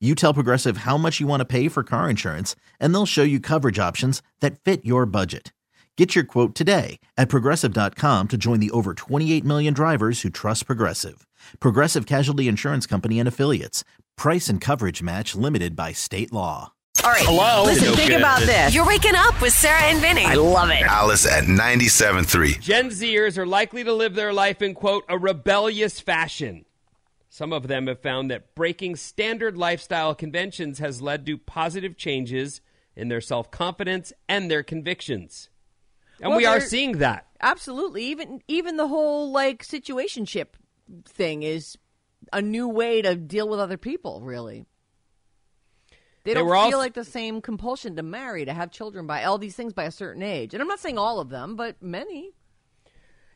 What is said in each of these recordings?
You tell Progressive how much you want to pay for car insurance, and they'll show you coverage options that fit your budget. Get your quote today at progressive.com to join the over 28 million drivers who trust Progressive. Progressive Casualty Insurance Company and Affiliates. Price and coverage match limited by state law. All right. Hello? Listen, No think good. about this. You're waking up with Sarah and Vinny. I love it. Alice at 97.3. Gen Zers are likely to live their life in, quote, a rebellious fashion. Some of them have found that breaking standard lifestyle conventions has led to positive changes in their self confidence and their convictions. And Well, we are seeing that. Absolutely. Even even the whole like situationship thing is a new way to deal with other people, really. They They don't feel also- like the same compulsion to marry, to have children by all these things by a certain age. And I'm not saying all of them, but many.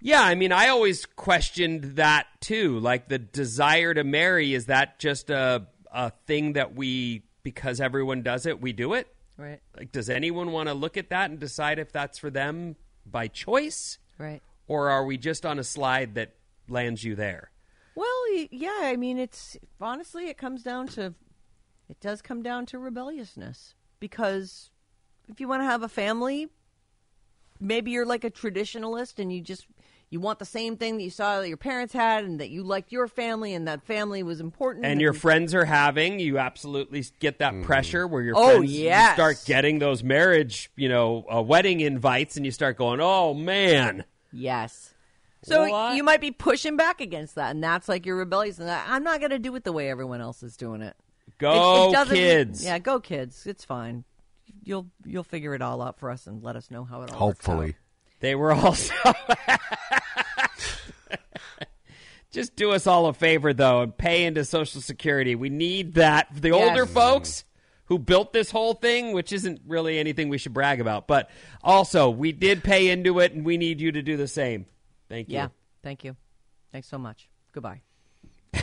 Yeah, I mean, I always questioned that too. Like the desire to marry, is that just a, a thing that we, because everyone does it, we do it? Right. Like, does anyone want to look at that and decide if that's for them by choice? Right. Or are we just on a slide that lands you there? Well, yeah, I mean it's honestly it comes down to it does come down to rebelliousness because if you want to have a family, maybe you're like a traditionalist and you just you want the same thing that you saw that your parents had and that you liked your family and that family was important And your friends are having, you absolutely get that pressure where your Oh, friends you yes. start getting those marriage, you know, uh, wedding invites, and you start going, "Oh man, Yes. So What? you might be pushing back against that, and that's like your rebellious. And I'm not going to do it the way everyone else is doing it. It- go it doesn't- kids!" Yeah, go kids. It's fine. You'll you'll figure it all out for us and let us know how it all. works Hopefully. They were also. Just do us all a favor, though, and pay into Social Security. We need that. The older folks who built this whole thing, which isn't really anything we should brag about, but also we did pay into it, and we need you to do the same. Thank you. Yeah. Thank you. Thanks so much. Goodbye.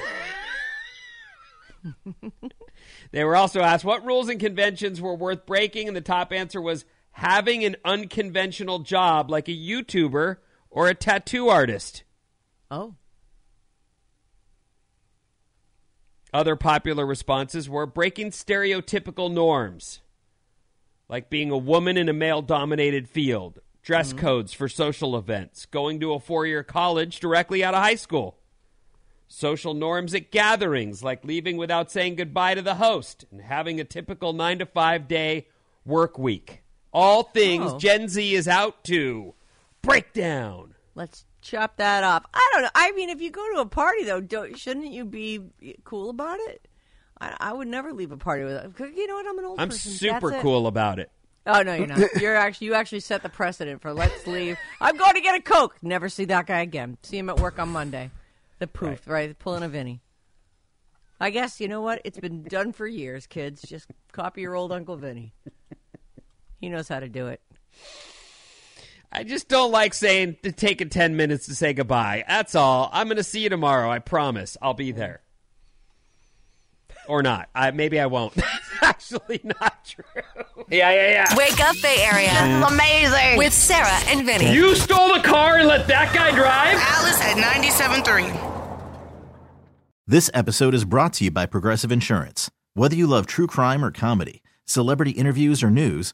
They were also asked what rules and conventions were worth breaking, and the top answer was having an unconventional job like a YouTuber or a tattoo artist. Oh. Other popular responses were breaking stereotypical norms, like being a woman in a male dominated field, dress mm-hmm. codes for social events, going to a four year college directly out of high school, social norms at gatherings, like leaving without saying goodbye to the host, and having a typical nine to five day work week. All things Oh. Gen Z is out to break down. Let's chop that off. I don't know. I mean, if you go to a party, though, don't, shouldn't you be cool about it? I, I would never leave a party with. You know what? I'm an old I'm person. super That's it. cool about it. Oh no, you're not. You're actually you actually set the precedent for let's leave. I'm going to get a coke. Never see that guy again. See him at work on Monday. The poof, right? Pulling a Vinny. I guess you know what? It's been done for years, kids. Just copy your old Uncle Vinny. He knows how to do it. I just don't like saying to taking 10 minutes to say goodbye. That's all. I'm going to see you tomorrow. I promise. I'll be there. Or not. I maybe I won't. That's actually not true. Yeah, yeah, yeah. Wake up, Bay Area. This is amazing. With Sarah and Vinny. You stole the car and let that guy drive? Alice at 97.3. This episode is brought to you by Progressive Insurance. Whether you love true crime or comedy, celebrity interviews or news,